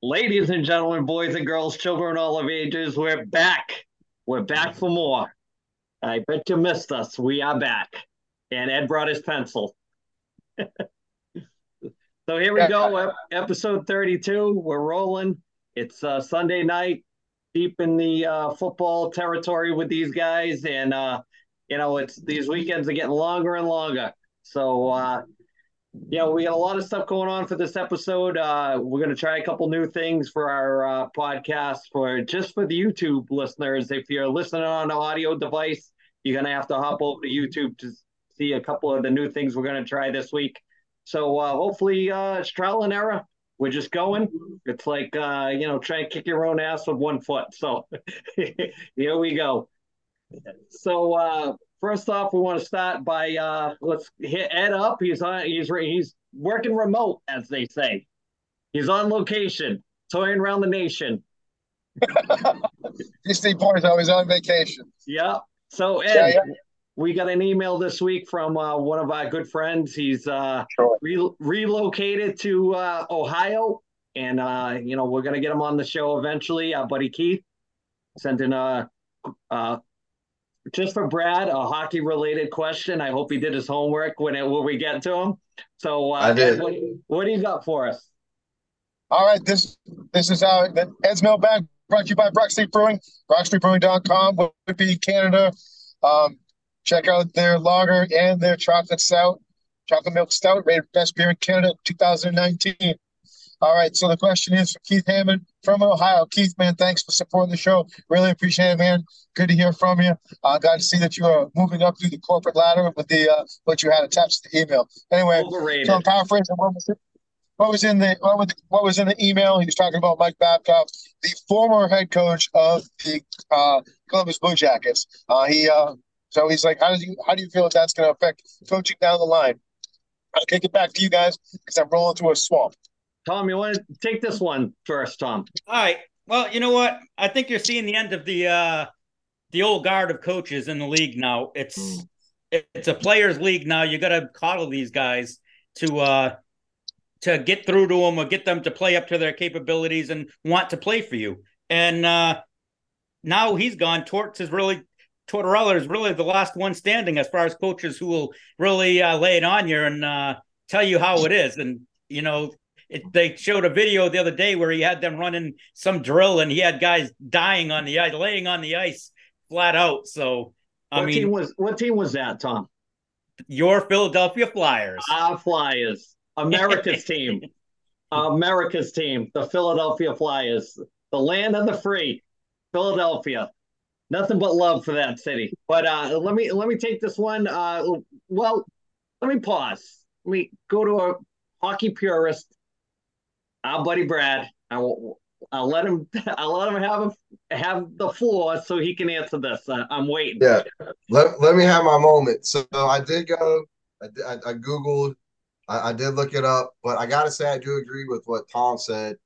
Ladies and gentlemen, boys and girls, children all of ages, we're back. We're back for more. I bet you missed us. We are back. And Ed brought his pencil. so here we go, episode 32. We're rolling. It's uh, Sunday night, deep in the uh, football territory with these guys. And, uh, you know, it's these weekends are getting longer and longer. So, uh, yeah, we got a lot of stuff going on for this episode. Uh, we're going to try a couple new things for our uh, podcast for just for the YouTube listeners. If you're listening on an audio device, you're going to have to hop over to YouTube to see a couple of the new things we're going to try this week. So uh, hopefully, uh, it's trial and error. We're just going. It's like uh, you know, try and kick your own ass with one foot. So here we go. So uh, first off, we want to start by uh, let's hit Ed up. He's on. He's he's working remote, as they say. He's on location, touring around the nation. Three boys always on vacation. Yeah. So Ed, yeah, yeah. we got an email this week from uh, one of our good friends. He's uh, sure. re- relocated to uh, Ohio, and uh, you know we're gonna get him on the show eventually. Our buddy Keith sent in a uh, just for Brad, a hockey related question. I hope he did his homework when it when we get to him. So uh, I did. what, what, do you got for us? All right, this this is uh Ed's Mailbag brought to you by Brock Street Brewing, brockstreetbrewing.com, Whitby, Canada. Um, check out their lager and their chocolate stout, chocolate milk stout, rated best beer in Canada 2019. All right. So the question is for Keith Hammond from Ohio. Keith, man, thanks for supporting the show. Really appreciate it, man. Good to hear from you. Uh, glad to see that you are moving up through the corporate ladder with the uh, what you had attached to the email. Anyway, Overrated. so I'm paraphrasing what was, what was in the what was, what was in the email. He was talking about Mike Babcock, the former head coach of the uh, Columbus Blue Jackets. Uh, he uh, so he's like, how do you how do you feel that that's going to affect coaching down the line? I'll kick it back to you guys because I'm rolling through a swamp. Tom, you want to take this one first, Tom? All right. Well, you know what? I think you're seeing the end of the uh the old guard of coaches in the league now. It's mm. it's a players' league now. You got to coddle these guys to uh to get through to them or get them to play up to their capabilities and want to play for you. And uh now he's gone. Torts is really Tortorella is really the last one standing as far as coaches who will really uh, lay it on you and uh, tell you how it is. And you know, it, they showed a video the other day where he had them running some drill and he had guys dying on the ice, laying on the ice flat out. So I what mean, team was what team was that, Tom? Your Philadelphia Flyers. Ah, Flyers, America's team, America's team, the Philadelphia Flyers, the land of the free, Philadelphia. Nothing but love for that city. But uh, let me let me take this one. Uh, well, let me pause. Let me go to a hockey purist our buddy Brad. I will. I'll let him. I'll let him have have the floor so he can answer this. I, am waiting. Yeah, let, let me have my moment. So I did go. I, I, I googled. I, I, did look it up, but I gotta say I do agree with what Tom said.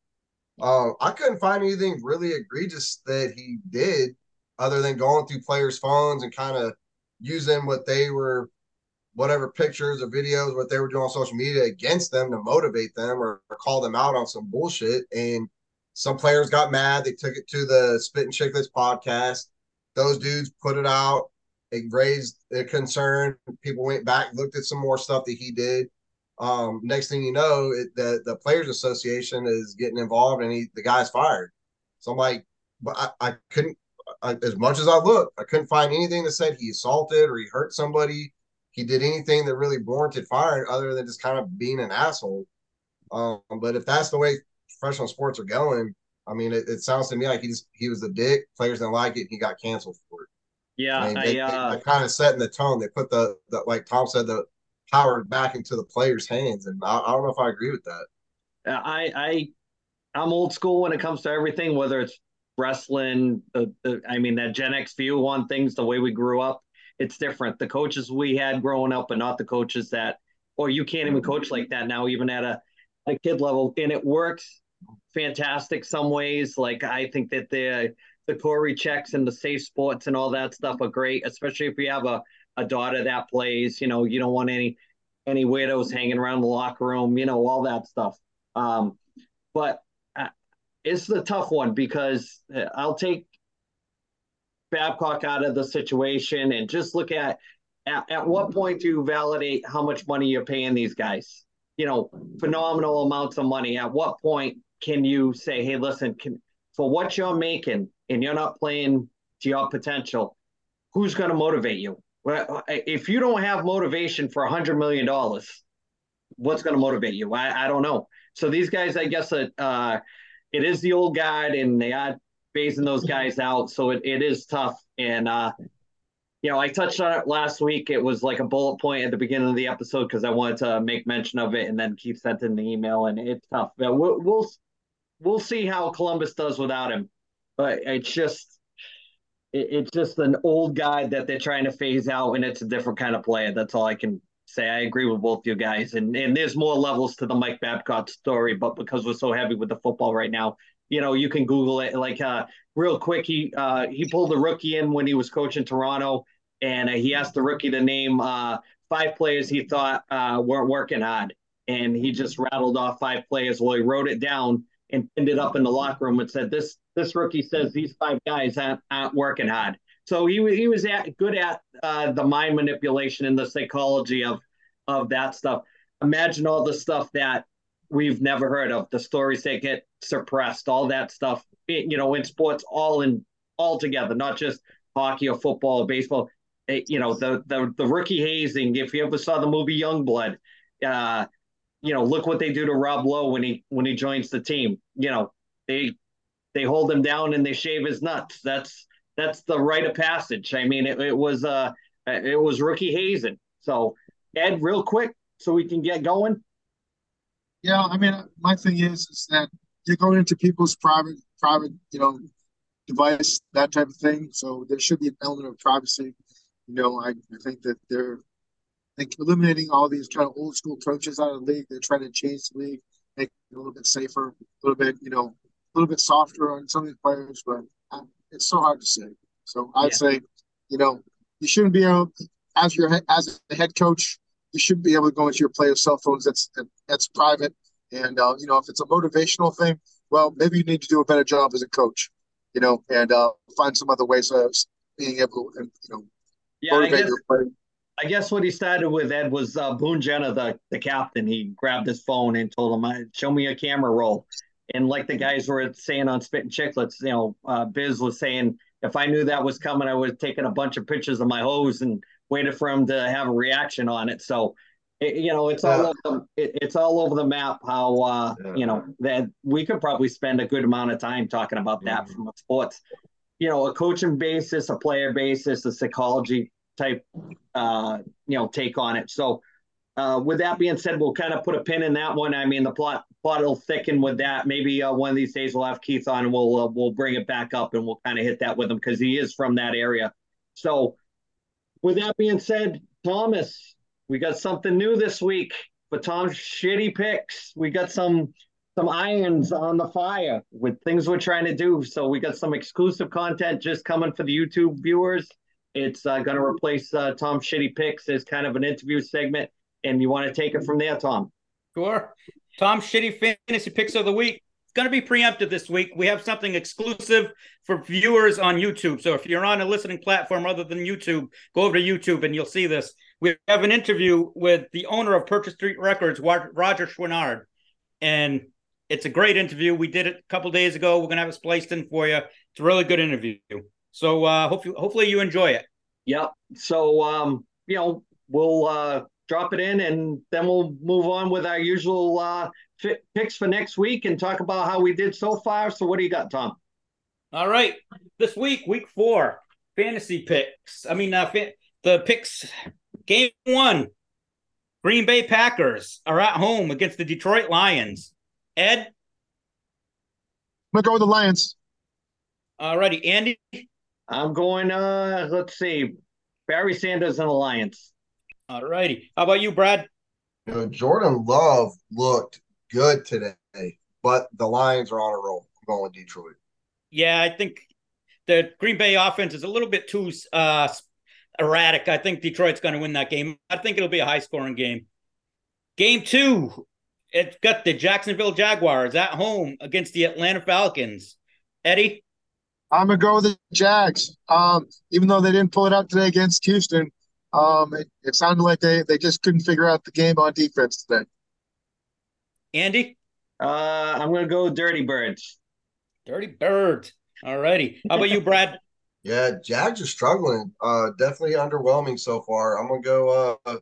Um, I couldn't find anything really egregious that he did, other than going through players' phones and kind of using what they were whatever pictures or videos, what they were doing on social media against them to motivate them or, or, call them out on some bullshit. And some players got mad. They took it to the Spit and Chicklets podcast. Those dudes put it out. It raised a concern. People went back, looked at some more stuff that he did. Um, next thing you know, it, the the Players Association is getting involved, and he the guy's fired. So I'm like, but I, I couldn't, I, as much as I looked, I couldn't find anything that said he assaulted or he hurt somebody he did anything that really warranted firing other than just kind of being an asshole. Um, but if that's the way professional sports are going, I mean, it, it sounds to me like he just he was a dick. Players didn't like it. He got canceled for it. Yeah, I mean, they, I, uh, they, they kind of setting the tone. They put the, the like Tom said the power back into the players' hands, and I, I don't know if I agree with that. I I I'm old school when it comes to everything, whether it's wrestling. The, the I mean that Gen X view on things, the way we grew up it's different. The coaches we had growing up, but not the coaches that, or you can't even coach like that now, even at a, a kid level. And it works fantastic some ways. Like I think that the the Corey checks and the safe sports and all that stuff are great, especially if you have a, a daughter that plays. You know, you don't want any any weirdos hanging around the locker room. You know, all that stuff. Um, but it's the tough one because uh, I'll take Babcock out of the situation and just look at at, at what point do you validate how much money you're paying these guys? You know, phenomenal amounts of money. At what point can you say, hey, listen, can, for what you're making and you're not playing to your potential, who's going to motivate you? Well, if you don't have motivation for a hundred million dollars, what's going to motivate you? I, I don't know. So these guys, I guess, uh, it is the old guard, and they are phasing those guys out. So it, it is tough. And uh, you know, I touched on it last week. It was like a bullet point at the beginning of the episode because I wanted to make mention of it, and then Keith sent in the email, and it's tough. But we'll we'll, we'll see how Columbus does without him. But it's just it's just an old guy that they're trying to phase out, and it's a different kind of player. That's all I can say. I agree with both you guys, and and there's more levels to the Mike Babcock story, but because we're so heavy with the football right now, you know, you can Google it. Like uh, real quick, he uh, he pulled the rookie in when he was coaching Toronto, and uh, he asked the rookie to name uh, five players he thought uh, weren't working hard, and he just rattled off five players. Well, he wrote it down and pinned it up in the locker room and said, "This this rookie says these five guys aren't, aren't working hard." So he he was at, good at uh, the mind manipulation and the psychology of of that stuff. Imagine all the stuff that we've never heard of, the stories that get suppressed, all that stuff. You know, in sports, all in all together, not just hockey or football or baseball. It, you know, the the the rookie hazing. If you ever saw the movie Youngblood, uh, you know, look what they do to Rob Lowe when he when he joins the team. You know, they they hold him down and they shave his nuts. That's that's the rite of passage. I mean, it, it was uh it was rookie hazing. So Ed, real quick, so we can get going. Yeah, I mean, my thing is is that you're going into people's private private, you know, device, that type of thing. So there should be an element of privacy. You know, I, I think that they're like eliminating all these kind of old school coaches out of the league. They're trying to change the league, make it a little bit safer, a little bit, you know, a little bit softer on some of these players, but um, it's so hard to say. So I'd yeah. say, you know, you shouldn't be able, as your as a head coach, you should be able to go into your players' cell phones. That's that's private, and uh, you know, if it's a motivational thing, well, maybe you need to do a better job as a coach, you know, and uh, find some other ways of being able to, you know, yeah, motivate guess, your players. I guess what he started with Ed was uh, Boone Jenner, the the captain. He grabbed his phone and told him, "Show me a camera roll." And like the guys were saying on Spit and Chicklets, you know, uh, Biz was saying, if I knew that was coming, I would have taken a bunch of pictures of my hose and waited for him to have a reaction on it. So, it, you know, it's all over the, it, it's all over the map. How uh, yeah. you know that we could probably spend a good amount of time talking about that mm-hmm. from a sports, you know, a coaching basis, a player basis, a psychology type, uh, you know, take on it. So uh, with that being said, we'll kind of put a pin in that one. I mean, the plot plot will thicken with that. Maybe uh, one of these days we'll have Keith on and we'll uh, we'll bring it back up and we'll kind of hit that with him because he is from that area. So, with that being said, Thomas, we got something new this week for Tom's shitty picks. We got some some irons on the fire with things we're trying to do. So we got some exclusive content just coming for the YouTube viewers. It's uh, going to replace uh, Tom's shitty picks as kind of an interview segment and you want to take it from there, Tom? Sure. Tom, shitty fantasy picks of the week. Going to be preemptive this week. We have something exclusive for viewers on YouTube. So if you're on a listening platform other than YouTube, go over to YouTube and you'll see this. We have an interview with the owner of Purchase Street Records, Roger Chouinard, and it's a great interview. We did it a couple days ago. We're going to have it spliced in for you. It's a really good interview. So uh, hopefully, hopefully you enjoy it. Yep. So um, you know, we'll uh, drop it in, and then we'll move on with our usual uh, picks for next week and talk about how we did so far. So, what do you got, Tom? All right, this week, week four, fantasy picks. I mean, uh, fa- the picks. Game one, Green Bay Packers are at home against the Detroit Lions. Ed, I'm gonna go with the Lions. All righty, Andy. I'm going. Uh, let's see, Barry Sanders and the Lions. All righty. How about you, Brad? You know, Jordan Love looked good today, but the Lions are on a roll. I'm going with Detroit. Yeah, I think the Green Bay offense is a little bit too uh, erratic. I think Detroit's going to win that game. I think it'll be a high scoring game. Game two, it's got the Jacksonville Jaguars at home against the Atlanta Falcons. Eddie? I'm gonna go with the Jags. Um, even though they didn't pull it out today against Houston, um, it, it sounded like they they just couldn't figure out the game on defense today. Andy? Uh, I'm gonna go Dirty Birds. Dirty Birds. All righty. How about you, Brad? Yeah, Jags are struggling. Uh, definitely underwhelming so far. I'm gonna go. Uh,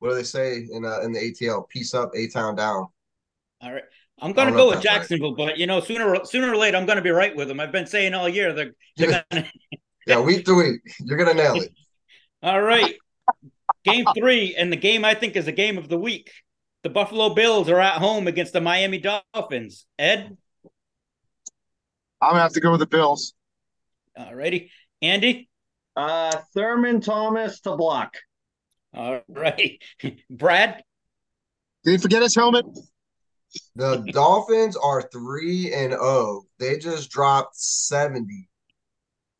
what do they say in uh, in the ATL? Peace up, A town down. All right. I'm going to go with Jacksonville, right. but you know, sooner or, sooner or later, I'm going to be right with them. I've been saying all year they're, they're gonna... yeah, week to week, you're going to nail it. all right, game three, and the game I think is a game of the week. The Buffalo Bills are at home against the Miami Dolphins. Ed, I'm gonna have to go with the Bills. All righty, Andy. Uh, Thurman Thomas to block. All right, Brad. Did he forget his helmet? The Dolphins are three and zero. Oh. They just dropped seventy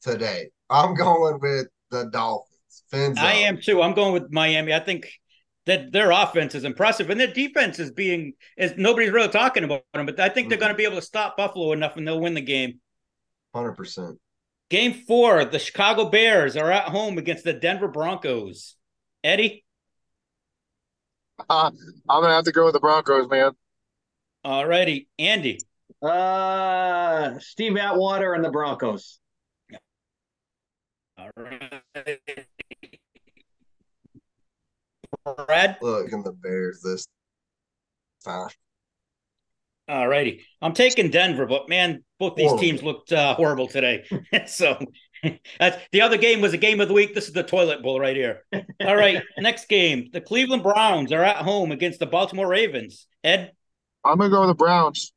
today. I'm going with the Dolphins. Fins I up. am too. I'm going with Miami. I think that their offense is impressive and their defense is being is nobody's really talking about them. But I think they're mm-hmm. going to be able to stop Buffalo enough and they'll win the game. Hundred percent. Game four, the Chicago Bears are at home against the Denver Broncos. Eddie, uh, I'm gonna have to go with the Broncos, man. All righty, Andy. Uh, Steve Atwater and the Broncos. All right. Brad. Look in the Bears this time. All righty. I'm taking Denver, but man, both these horrible. teams looked uh, horrible today. so the other game was a game of the week. This is the toilet bowl right here. All right. next game. The Cleveland Browns are at home against the Baltimore Ravens. Ed? I'm going to go with the Browns.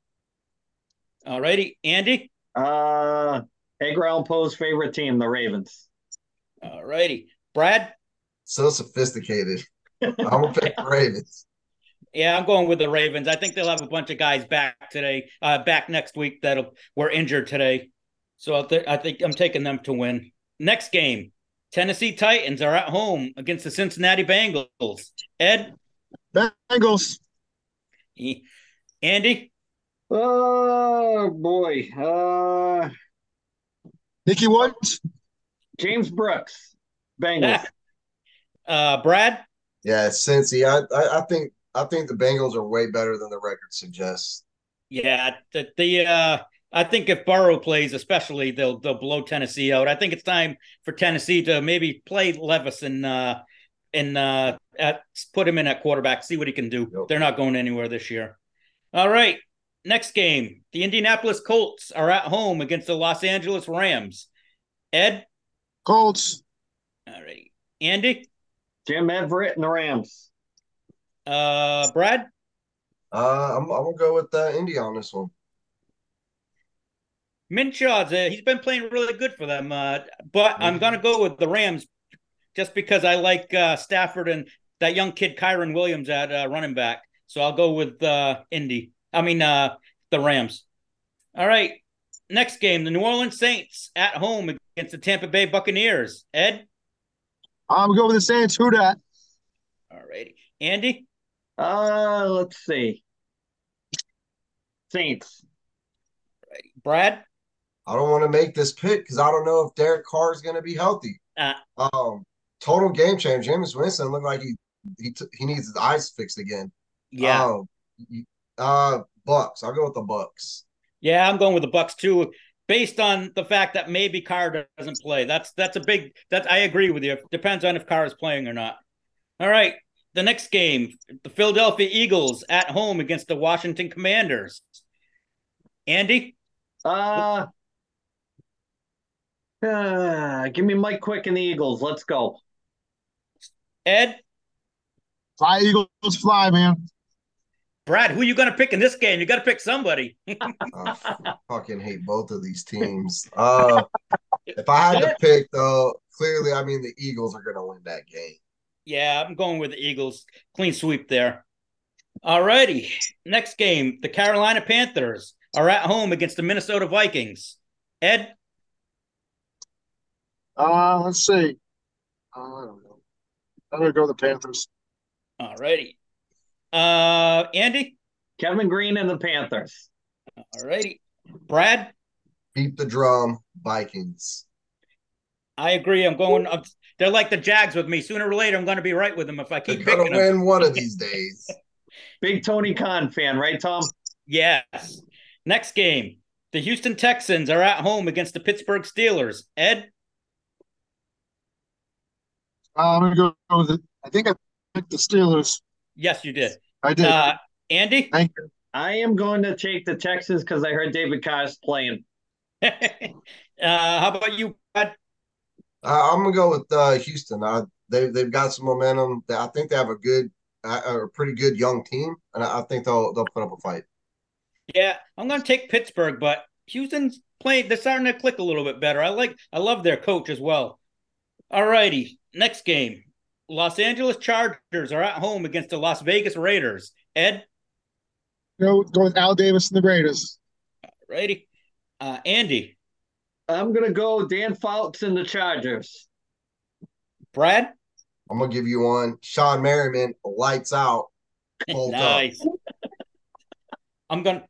All righty. Andy? Uh, Edgar Allan Poe's favorite team, the Ravens. All righty. Brad? So sophisticated. I'm going to pick the Ravens. Yeah, I'm going with the Ravens. I think they'll have a bunch of guys back today, uh, back next week that were injured today. So I, th- I think I'm taking them to win. Next game, Tennessee Titans are at home against the Cincinnati Bengals. Ed, Bengals. Andy. Oh boy. Uh, Ickey Woods. James Brooks. Bengals. uh, Brad. Yeah, Cincy. I, I I think I think the Bengals are way better than the record suggests. Yeah, the the uh, I think if Burrow plays, especially they'll they'll blow Tennessee out. I think it's time for Tennessee to maybe play Levis and uh, and uh, at, put him in at quarterback, see what he can do. Yep. They're not going anywhere this year. All right, next game: the Indianapolis Colts are at home against the Los Angeles Rams. Ed, Colts. All right, Andy, Jim Everett and the Rams. Uh, Brad? Uh, I'm, I'm gonna go with uh, Indy on this one. Minshew's uh, he's been playing really good for them, uh, but mm-hmm. I'm gonna go with the Rams just because I like uh, Stafford and that young kid Kyren Williams at uh, running back. So I'll go with uh, Indy. I mean uh, the Rams. All right, next game: the New Orleans Saints at home against the Tampa Bay Buccaneers. Ed, I'm going with the Saints. Who that? All righty, Andy. Uh, let's see. Saints. Right. Brad? I don't want to make this pick because I don't know if Derek Carr is going to be healthy. Uh, um, total game change. Jameis Winston looked like he he t- he needs his eyes fixed again. Yeah. Um, uh, Bucks. I'll go with the Bucks. Yeah, I'm going with the Bucks too, based on the fact that maybe Carr doesn't play. That's that's a big. That I agree with you. It depends on if Carr is playing or not. All right, the next game, the Philadelphia Eagles at home against the Washington Commanders. Andy? Uh, uh give me Mike Quick and the Eagles. Let's go. Ed? Fly Eagles fly, man. Brad, who are you gonna pick in this game? You gotta pick somebody. I fucking hate both of these teams. Uh if I had to pick though, clearly I mean the Eagles are gonna win that game. Yeah, I'm going with the Eagles. Clean sweep there. All righty. Next game, the Carolina Panthers are at home against the Minnesota Vikings. Ed? Uh, let's see. Uh, I don't know. I'm going to go the Panthers. All righty. Uh, Andy? Kevin Greene and the Panthers. All righty. Brad, Beat the drum, Vikings. I agree. I'm going. I'm, they're like the Jags with me. Sooner or later, I'm going to be right with them if I They're keep gonna picking them. win one of these days. Big Tony Khan fan, right, Tom? Yes. Next game. The Houston Texans are at home against the Pittsburgh Steelers. Ed, Uh, I'm gonna go with it. I think I picked the Steelers. Yes, you did. I did. Uh, Andy, Thank you. I am going to take the Texans because I heard David Carr's playing. uh, how about you, Brad? Uh, I'm gonna go with uh, Houston. Uh, they they've got some momentum. I think they have a good, uh, a pretty good young team, and I, I think they'll they'll put up a fight. Yeah, I'm going to take Pittsburgh, but Houston's playing. They're starting to click a little bit better. I like. I love their coach as well. All righty. Next game. Los Angeles Chargers are at home against the Las Vegas Raiders. Ed, Go go with Al Davis and the Raiders. righty. Uh, Andy, I'm going to go Dan Fouts and the Chargers. Brad. I'm gonna give you one. Shawne Merriman, lights out. Nice. I'm gonna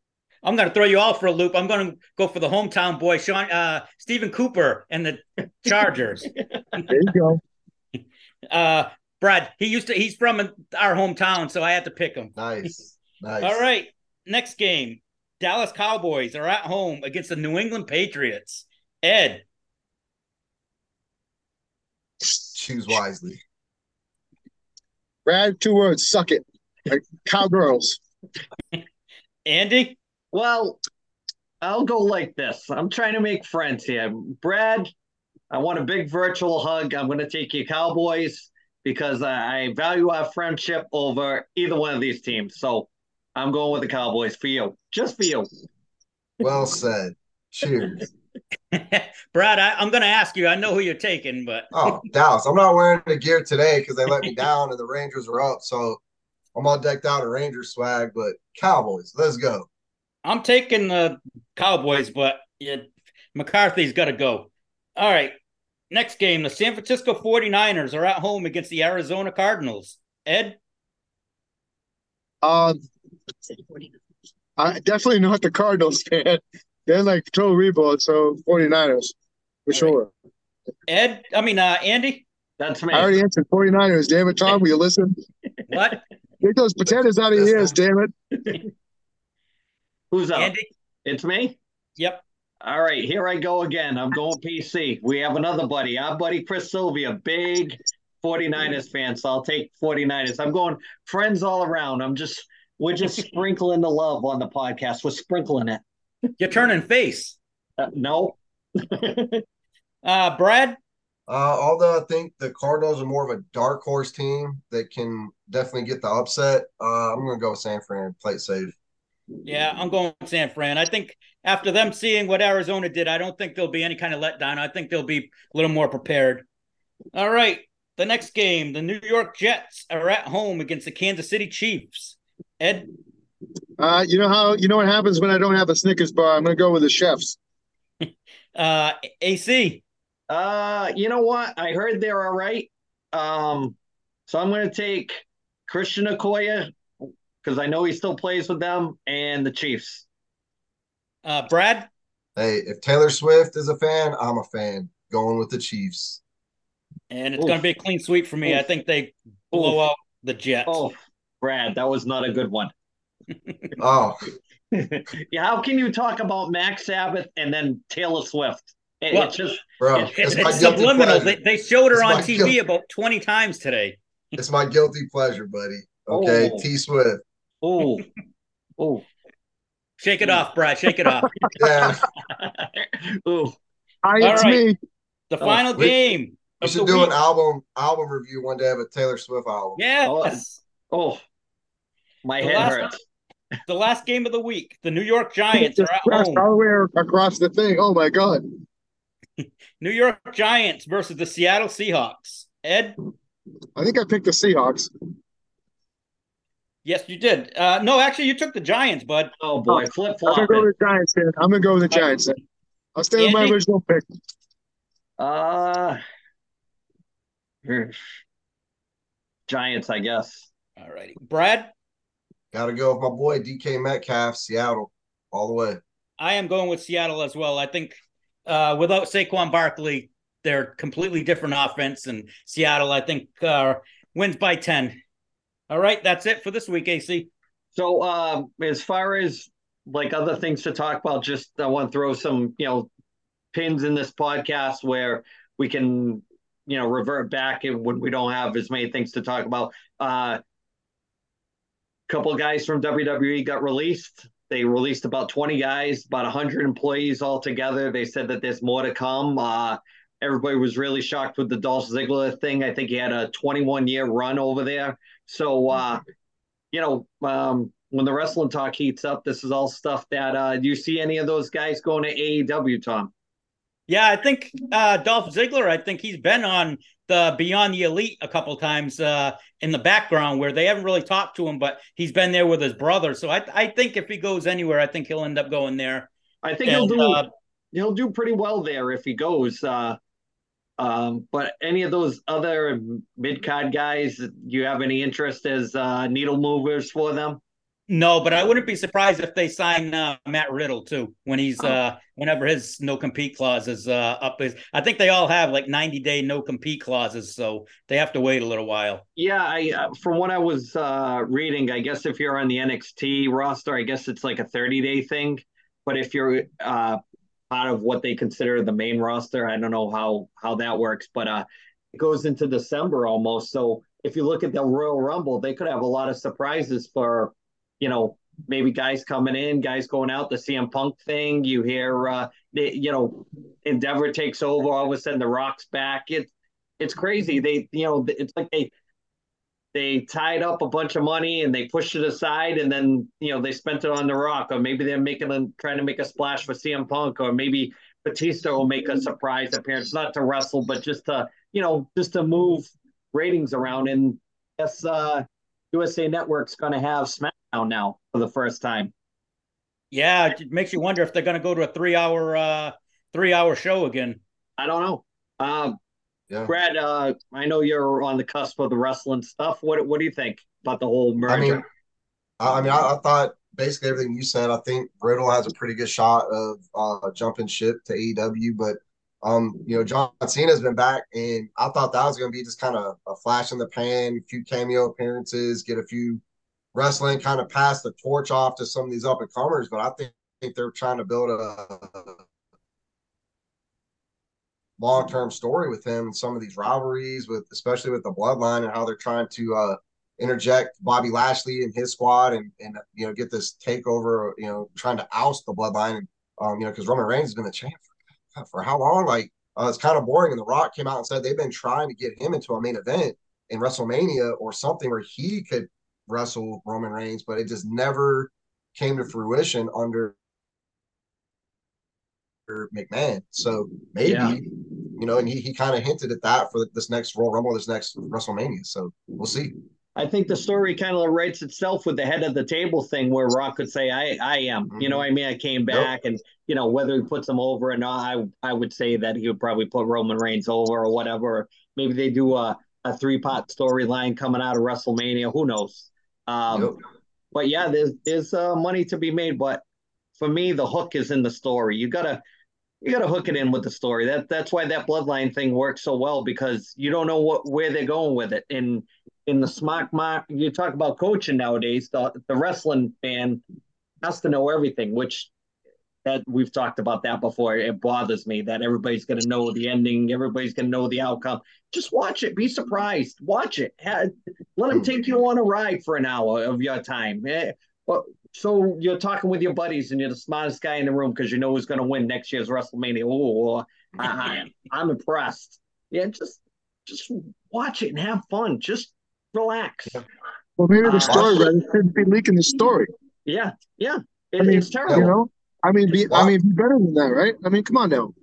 I'm gonna throw you all for a loop. I'm gonna go for the hometown boy, Sean uh Stephen Cooper and the Chargers. There you go. Uh Brad, he used to he's from our hometown, so I had to pick him. Nice, nice. All right. Next game. Dallas Cowboys are at home against the New England Patriots. Ed, choose wisely. Brad, two words. Suck it. Like cowgirls. Andy, Well, I'll go like this. I'm trying to make friends here. Brad, I want a big virtual hug. I'm going to take you Cowboys because I I value our friendship over either one of these teams. So I'm going with the Cowboys for you, just for you. Well said. Cheers. Brad, I, I'm gonna ask you. I know who you're taking, but Oh, Dallas. I'm not wearing the gear today because they let me down and the Rangers are up. So I'm all decked out in Ranger swag, but Cowboys, let's go. I'm taking the Cowboys, but yeah, McCarthy's got to go. All right. Next game, the San Francisco 49ers are at home against the Arizona Cardinals. Ed, Um, I definitely not the Cardinals fan. They're like total rebuild, so 49ers for sure. Ed, I mean, uh, Andy, That's me. I already answered 49ers. Damn it, Tom, will you listen? what? Get those potatoes out of your ears, damn it. Who's up? Andy, It's me? yep. All right, here I go again. I'm going PC. We have another buddy, our buddy Chris Sylvia, big 49ers fan. So I'll take 49ers. I'm going friends all around. I'm just, we're just sprinkling the love on the podcast. We're sprinkling it. You're turning face. Uh, no. Uh, Brad, Uh, although I think the Cardinals are more of a dark horse team that can definitely get the upset, uh, I'm going to go with San Fran, play it safe. Yeah, I'm going with San Fran. I think after them seeing what Arizona did, I don't think there'll be any kind of letdown. I think they'll be a little more prepared. All right. The next game, the New York Jets are at home against the Kansas City Chiefs. Ed, Uh, you know how you know what happens when I don't have a Snickers bar? I'm gonna go with the chefs. uh, AC, Uh, you know what? I heard they're all right. Um, so I'm going to take Christian Okoye because I know he still plays with them and the Chiefs. uh, Brad, Hey, if Taylor Swift is a fan, I'm a fan. Going with the Chiefs. and it's going to be a clean sweep for me. I think they blow Oof. out the Jets. Oh, Brad, that was not a good one. Oh, yeah, how can you talk about Max Sabbath and then Taylor Swift? It, Well, it's just bro, It's- it's, it's subliminal. They, they showed her It's on TV guilt- about 20 times today. It's my guilty pleasure, buddy. Okay, Oh. T Swift. Oh, oh, Shake it off, Brad. Shake it off. Yeah, oh. Hi, All it's right. me. The Oh, final we- game. we of should do week. an album album review one day of a Taylor Swift album. Yes. Oh, oh. my The head last- hurts. The last game of the week. The New York Giants are at home. all the way across the thing. Oh my god. New York Giants versus the Seattle Seahawks. Ed, I think I picked the Seahawks. Yes, you did. Uh, no, actually, you took the Giants, bud. Oh boy, flip flop. I'm gonna go with the Giants. Then. I'm gonna go with the Giants. Then. I'll stay with my original pick. Uh, Giants, I guess. All righty. Brad, Got to go with my boy DK Metcalf, Seattle, all the way. I am going with Seattle as well. I think uh, without Saquon Barkley, they're completely different offense, and Seattle, I think, uh, wins by ten. All right, that's it for this week, AC. So, uh, as far as like other things to talk about, just I want to throw some, you know, pins in this podcast where we can, you know, revert back and when we don't have as many things to talk about. Uh, couple guys from WWE got released. They released about 20 guys, about 100 employees altogether. They said that there's more to come. Uh, everybody was really shocked with the Dolph Ziggler thing. I think he had a 21 year run over there. So, uh, you know, um, when the wrestling talk heats up, this is all stuff that uh, do you see any of those guys going to AEW, Tom? Yeah, I think uh, Dolph Ziggler. I think he's been on the Being the Elite a couple times uh, in the background where they haven't really talked to him, but he's been there with his brother. So I, I think if he goes anywhere, I think he'll end up going there. I think and, he'll do uh, he'll do pretty well there if he goes. Uh, um, but any of those other mid card guys, do you have any interest as uh, needle movers for them? No, but I wouldn't be surprised if they sign uh, Matt Riddle too when he's oh. uh whenever his no compete clause is uh up. Is I think they all have like ninety day no compete clauses, so they have to wait a little while. Yeah, I uh, from what I was uh reading, I guess if you're on the NXT roster, I guess it's like a thirty day thing. But if you're uh of what they consider the main roster, I don't know how how that works, but uh it goes into December almost. So if you look at the Royal Rumble, they could have a lot of surprises for you know, maybe guys coming in, guys going out, the CM Punk thing. You hear, uh, they, you know, Endeavor takes over. All of a sudden, The Rock's back. It's it's crazy. They, you know, it's like they they tied up a bunch of money and they pushed it aside, and then you know they spent it on The Rock, or maybe they're making a, trying to make a splash for CM Punk, or maybe Batista will make a surprise appearance, not to wrestle, but just to you know just to move ratings around. And yes, uh, USA Network's going to have SmackDown now for the first time. Yeah, it makes you wonder if they're going to go to a three hour uh three hour show again. I don't know. Um, yeah. Brad, uh, I know you're on the cusp of the wrestling stuff. What what do you think about the whole merger? I mean, I, mean, I, I thought basically everything you said. I think Riddle has a pretty good shot of uh, jumping ship to AEW, but um, you know, John Cena's been back, and I thought that was going to be just kind of a flash in the pan, a few cameo appearances, get a few wrestling kind of pass the torch off to some of these up and comers, but I think, think they're trying to build a long term story with him and some of these rivalries with especially with the bloodline and how they're trying to uh, interject Bobby Lashley and his squad and and you know get this takeover, you know, trying to oust the bloodline and um, you know, because Roman Reigns has been the champ for, for how long? Like uh, it's kind of boring. And The Rock came out and said they've been trying to get him into a main event in WrestleMania or something where he could wrestle Roman Reigns, but it just never came to fruition under McMahon. So maybe, yeah. you know, and he, he kind of hinted at that for this next Royal Rumble, this next WrestleMania. So we'll see. I think the story kind of writes itself with the head of the table thing where Rock could say, I, I am, mm-hmm. you know, I mean, I came back yep. and, you know, whether he puts him over or not, I, I would say that he would probably put Roman Reigns over or whatever. Maybe they do a, a three pot storyline coming out of WrestleMania. Who knows? Um, yep. But yeah, there's there's uh, money to be made. But for me, the hook is in the story. You gotta you gotta hook it in with the story. That that's why that bloodline thing works so well because you don't know what where they're going with it. And in the smart mark, you talk about coaching nowadays. The the wrestling fan has to know everything, which that we've talked about that before. It bothers me that everybody's going to know the ending, everybody's going to know the outcome. Just watch it, be surprised, watch it. Let them take you on a ride for an hour of your time. Eh, so you're talking with your buddies and you're the smartest guy in the room because you know who's going to win next year's WrestleMania. Oh, I, I'm impressed. Yeah, just just watch it and have fun. Just relax. Well, maybe the story uh, shouldn't be leaking the story. Yeah, yeah. It, I mean, it's terrible. You know, I mean, be, I mean, be better than that, right? I mean, come on now.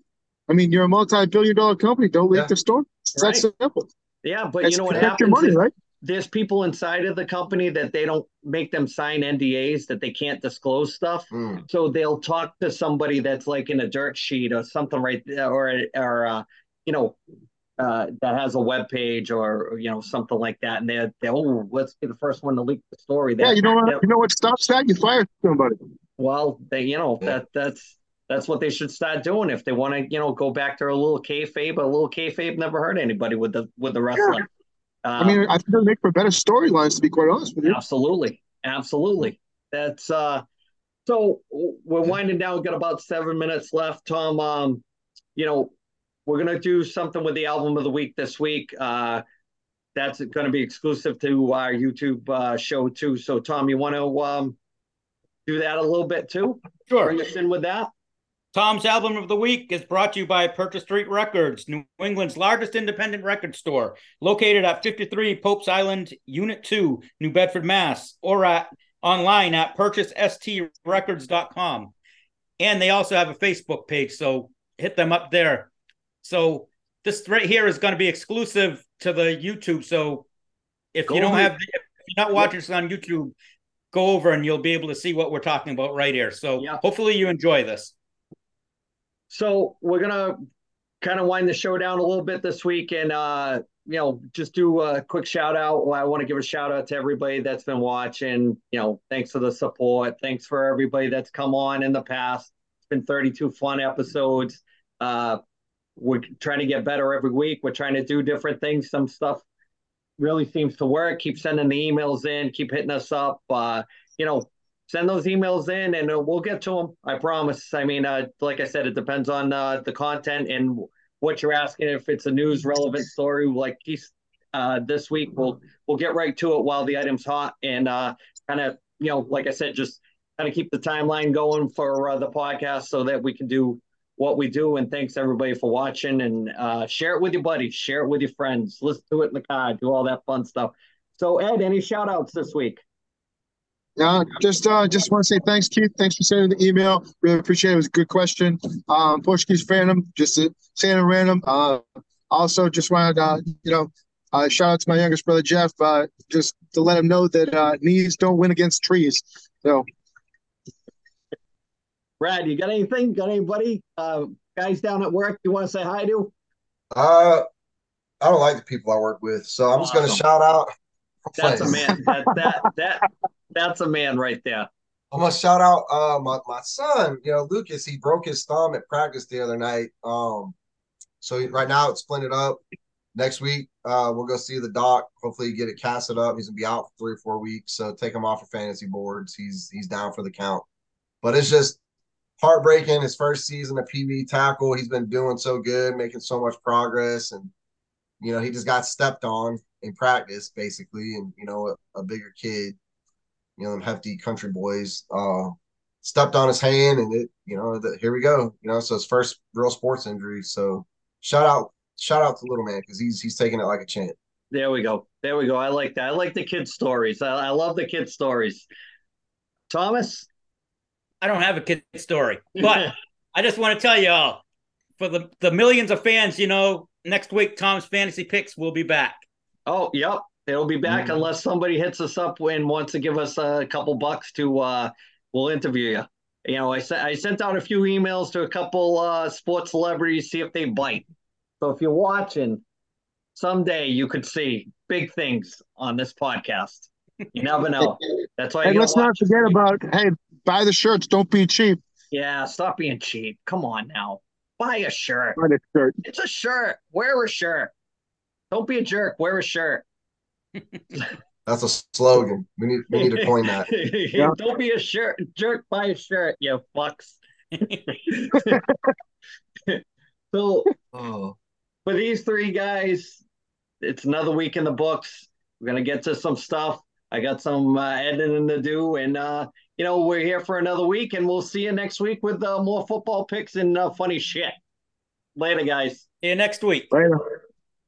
I mean, you're a multi-billion-dollar company. Don't leak yeah. the story. It's right. that simple. Yeah, but you know what happens? Your money, right? There's people inside of the company that they don't make them sign NDAs that they can't disclose stuff. Mm. So they'll talk to somebody that's like in a dirt sheet or something right there, or or uh, you know uh, that has a web page or you know something like that, and they're, they oh, let's be the first one to leak the story. yeah, you know what? You know what stops that? You fire somebody. Well, they, you know, that that's that's what they should start doing if they want to, you know, go back to a little kayfabe. A little kayfabe never hurt anybody with the with the wrestling. Yeah. Um, I mean, I think they make for better storylines. To be quite honest with you, absolutely, absolutely. That's uh. So we're winding down. We've got about seven minutes left, Tom. Um, you know, we're gonna do something with the album of the week this week. Uh, that's going to be exclusive to our YouTube uh, show too. So, Tom, you want to um, do that a little bit too? Sure. Bring us in with that. Tom's album of the week is brought to you by Purchase Street Records, New England's largest independent record store, located at 53 Pope's Island, Unit 2, New Bedford, Mass, or at online at purchasestrrecords.com. And they also have a Facebook page, so hit them up there. So this right here is going to be exclusive to the YouTube. So if go you don't over. have, if you're not watching this on YouTube, go over and you'll be able to see what we're talking about right here. So yeah. hopefully you enjoy this. So we're gonna kind of wind the show down a little bit this week, and uh, you know, just do a quick shout out. I want to give a shout out to everybody that's been watching. You know, thanks for the support. Thanks for everybody that's come on in the past. It's been 32 fun episodes. Uh, we're trying to get better every week. We're trying to do different things. Some stuff really seems to work. Keep sending the emails in. Keep hitting us up. Uh, you know, send those emails in and uh, we'll get to them. I promise. I mean, uh, like I said, it depends on uh, the content and what you're asking. If it's a news relevant story like uh, this week, we'll we'll get right to it while the item's hot and uh, kind of you know, like I said, just kind of keep the timeline going for uh, the podcast so that we can do what we do. And thanks everybody for watching and share it with your buddies, share it with your friends, listen to it in the car, do all that fun stuff. So Ed, any shout outs this week? Uh, just uh, just want to say thanks, Keith. Thanks for sending the email. Really appreciate it. It was a good question. Um, Portuguese Phantom, just saying it random. Uh, also, just wanted to, uh, you know, uh, shout out to my youngest brother Jeff, uh, just to let him know that uh, knees don't win against trees. So, Brad, you got anything? Got anybody? Uh, guys down at work you want to say hi to? Uh, I don't like the people I work with, so I'm just going to shout out. That's a man. That that that that's a man right there. I'm gonna shout out uh my, my son, you know, Lucas, he broke his thumb at practice the other night. Um so right now it's splinted up. Next week, uh we'll go see the doc. Hopefully get it casted up. He's gonna be out for three or four weeks. So take him off of fantasy boards. He's he's down for the count. But it's just heartbreaking. His first season of PB tackle. He's been doing so good, making so much progress, and you know, he just got stepped on in practice, basically, and you know, a, a bigger kid you know, them hefty country boys uh, stepped on his hand, and it, you know, the, here we go. You know, so his first real sports injury. So shout out, shout out to little man because he's he's taking it like a champ. There we go. There we go. I like that. I like the kid stories. I, I love the kid stories. Thomas, I don't have a kid story, but I just want to tell you all for the the millions of fans, you know, next week Tom's fantasy picks will be back. Oh, yep. It'll be back mm-hmm. unless somebody hits us up and wants to give us a couple bucks to uh we'll interview you. You know, I sent I sent out a few emails to a couple uh sports celebrities, see if they bite. So if you're watching, someday you could see big things on this podcast. You never know. That's why. And let's not forget about hey, buy the shirts. Don't be cheap. Yeah, stop being cheap. Come on now, buy a shirt. Buy a shirt. It's a shirt. Wear a shirt. Don't be a jerk. Wear a shirt. That's a slogan. We need we need to coin that. yeah. Don't be a shirt jerk. by a shirt, you fucks. so oh. for these three guys, it's another week in the books. We're gonna get to some stuff. I got some uh, editing to do, and uh, you know we're here for another week, and we'll see you next week with uh, more football picks and uh, funny shit. Later, guys. See you next week. Later.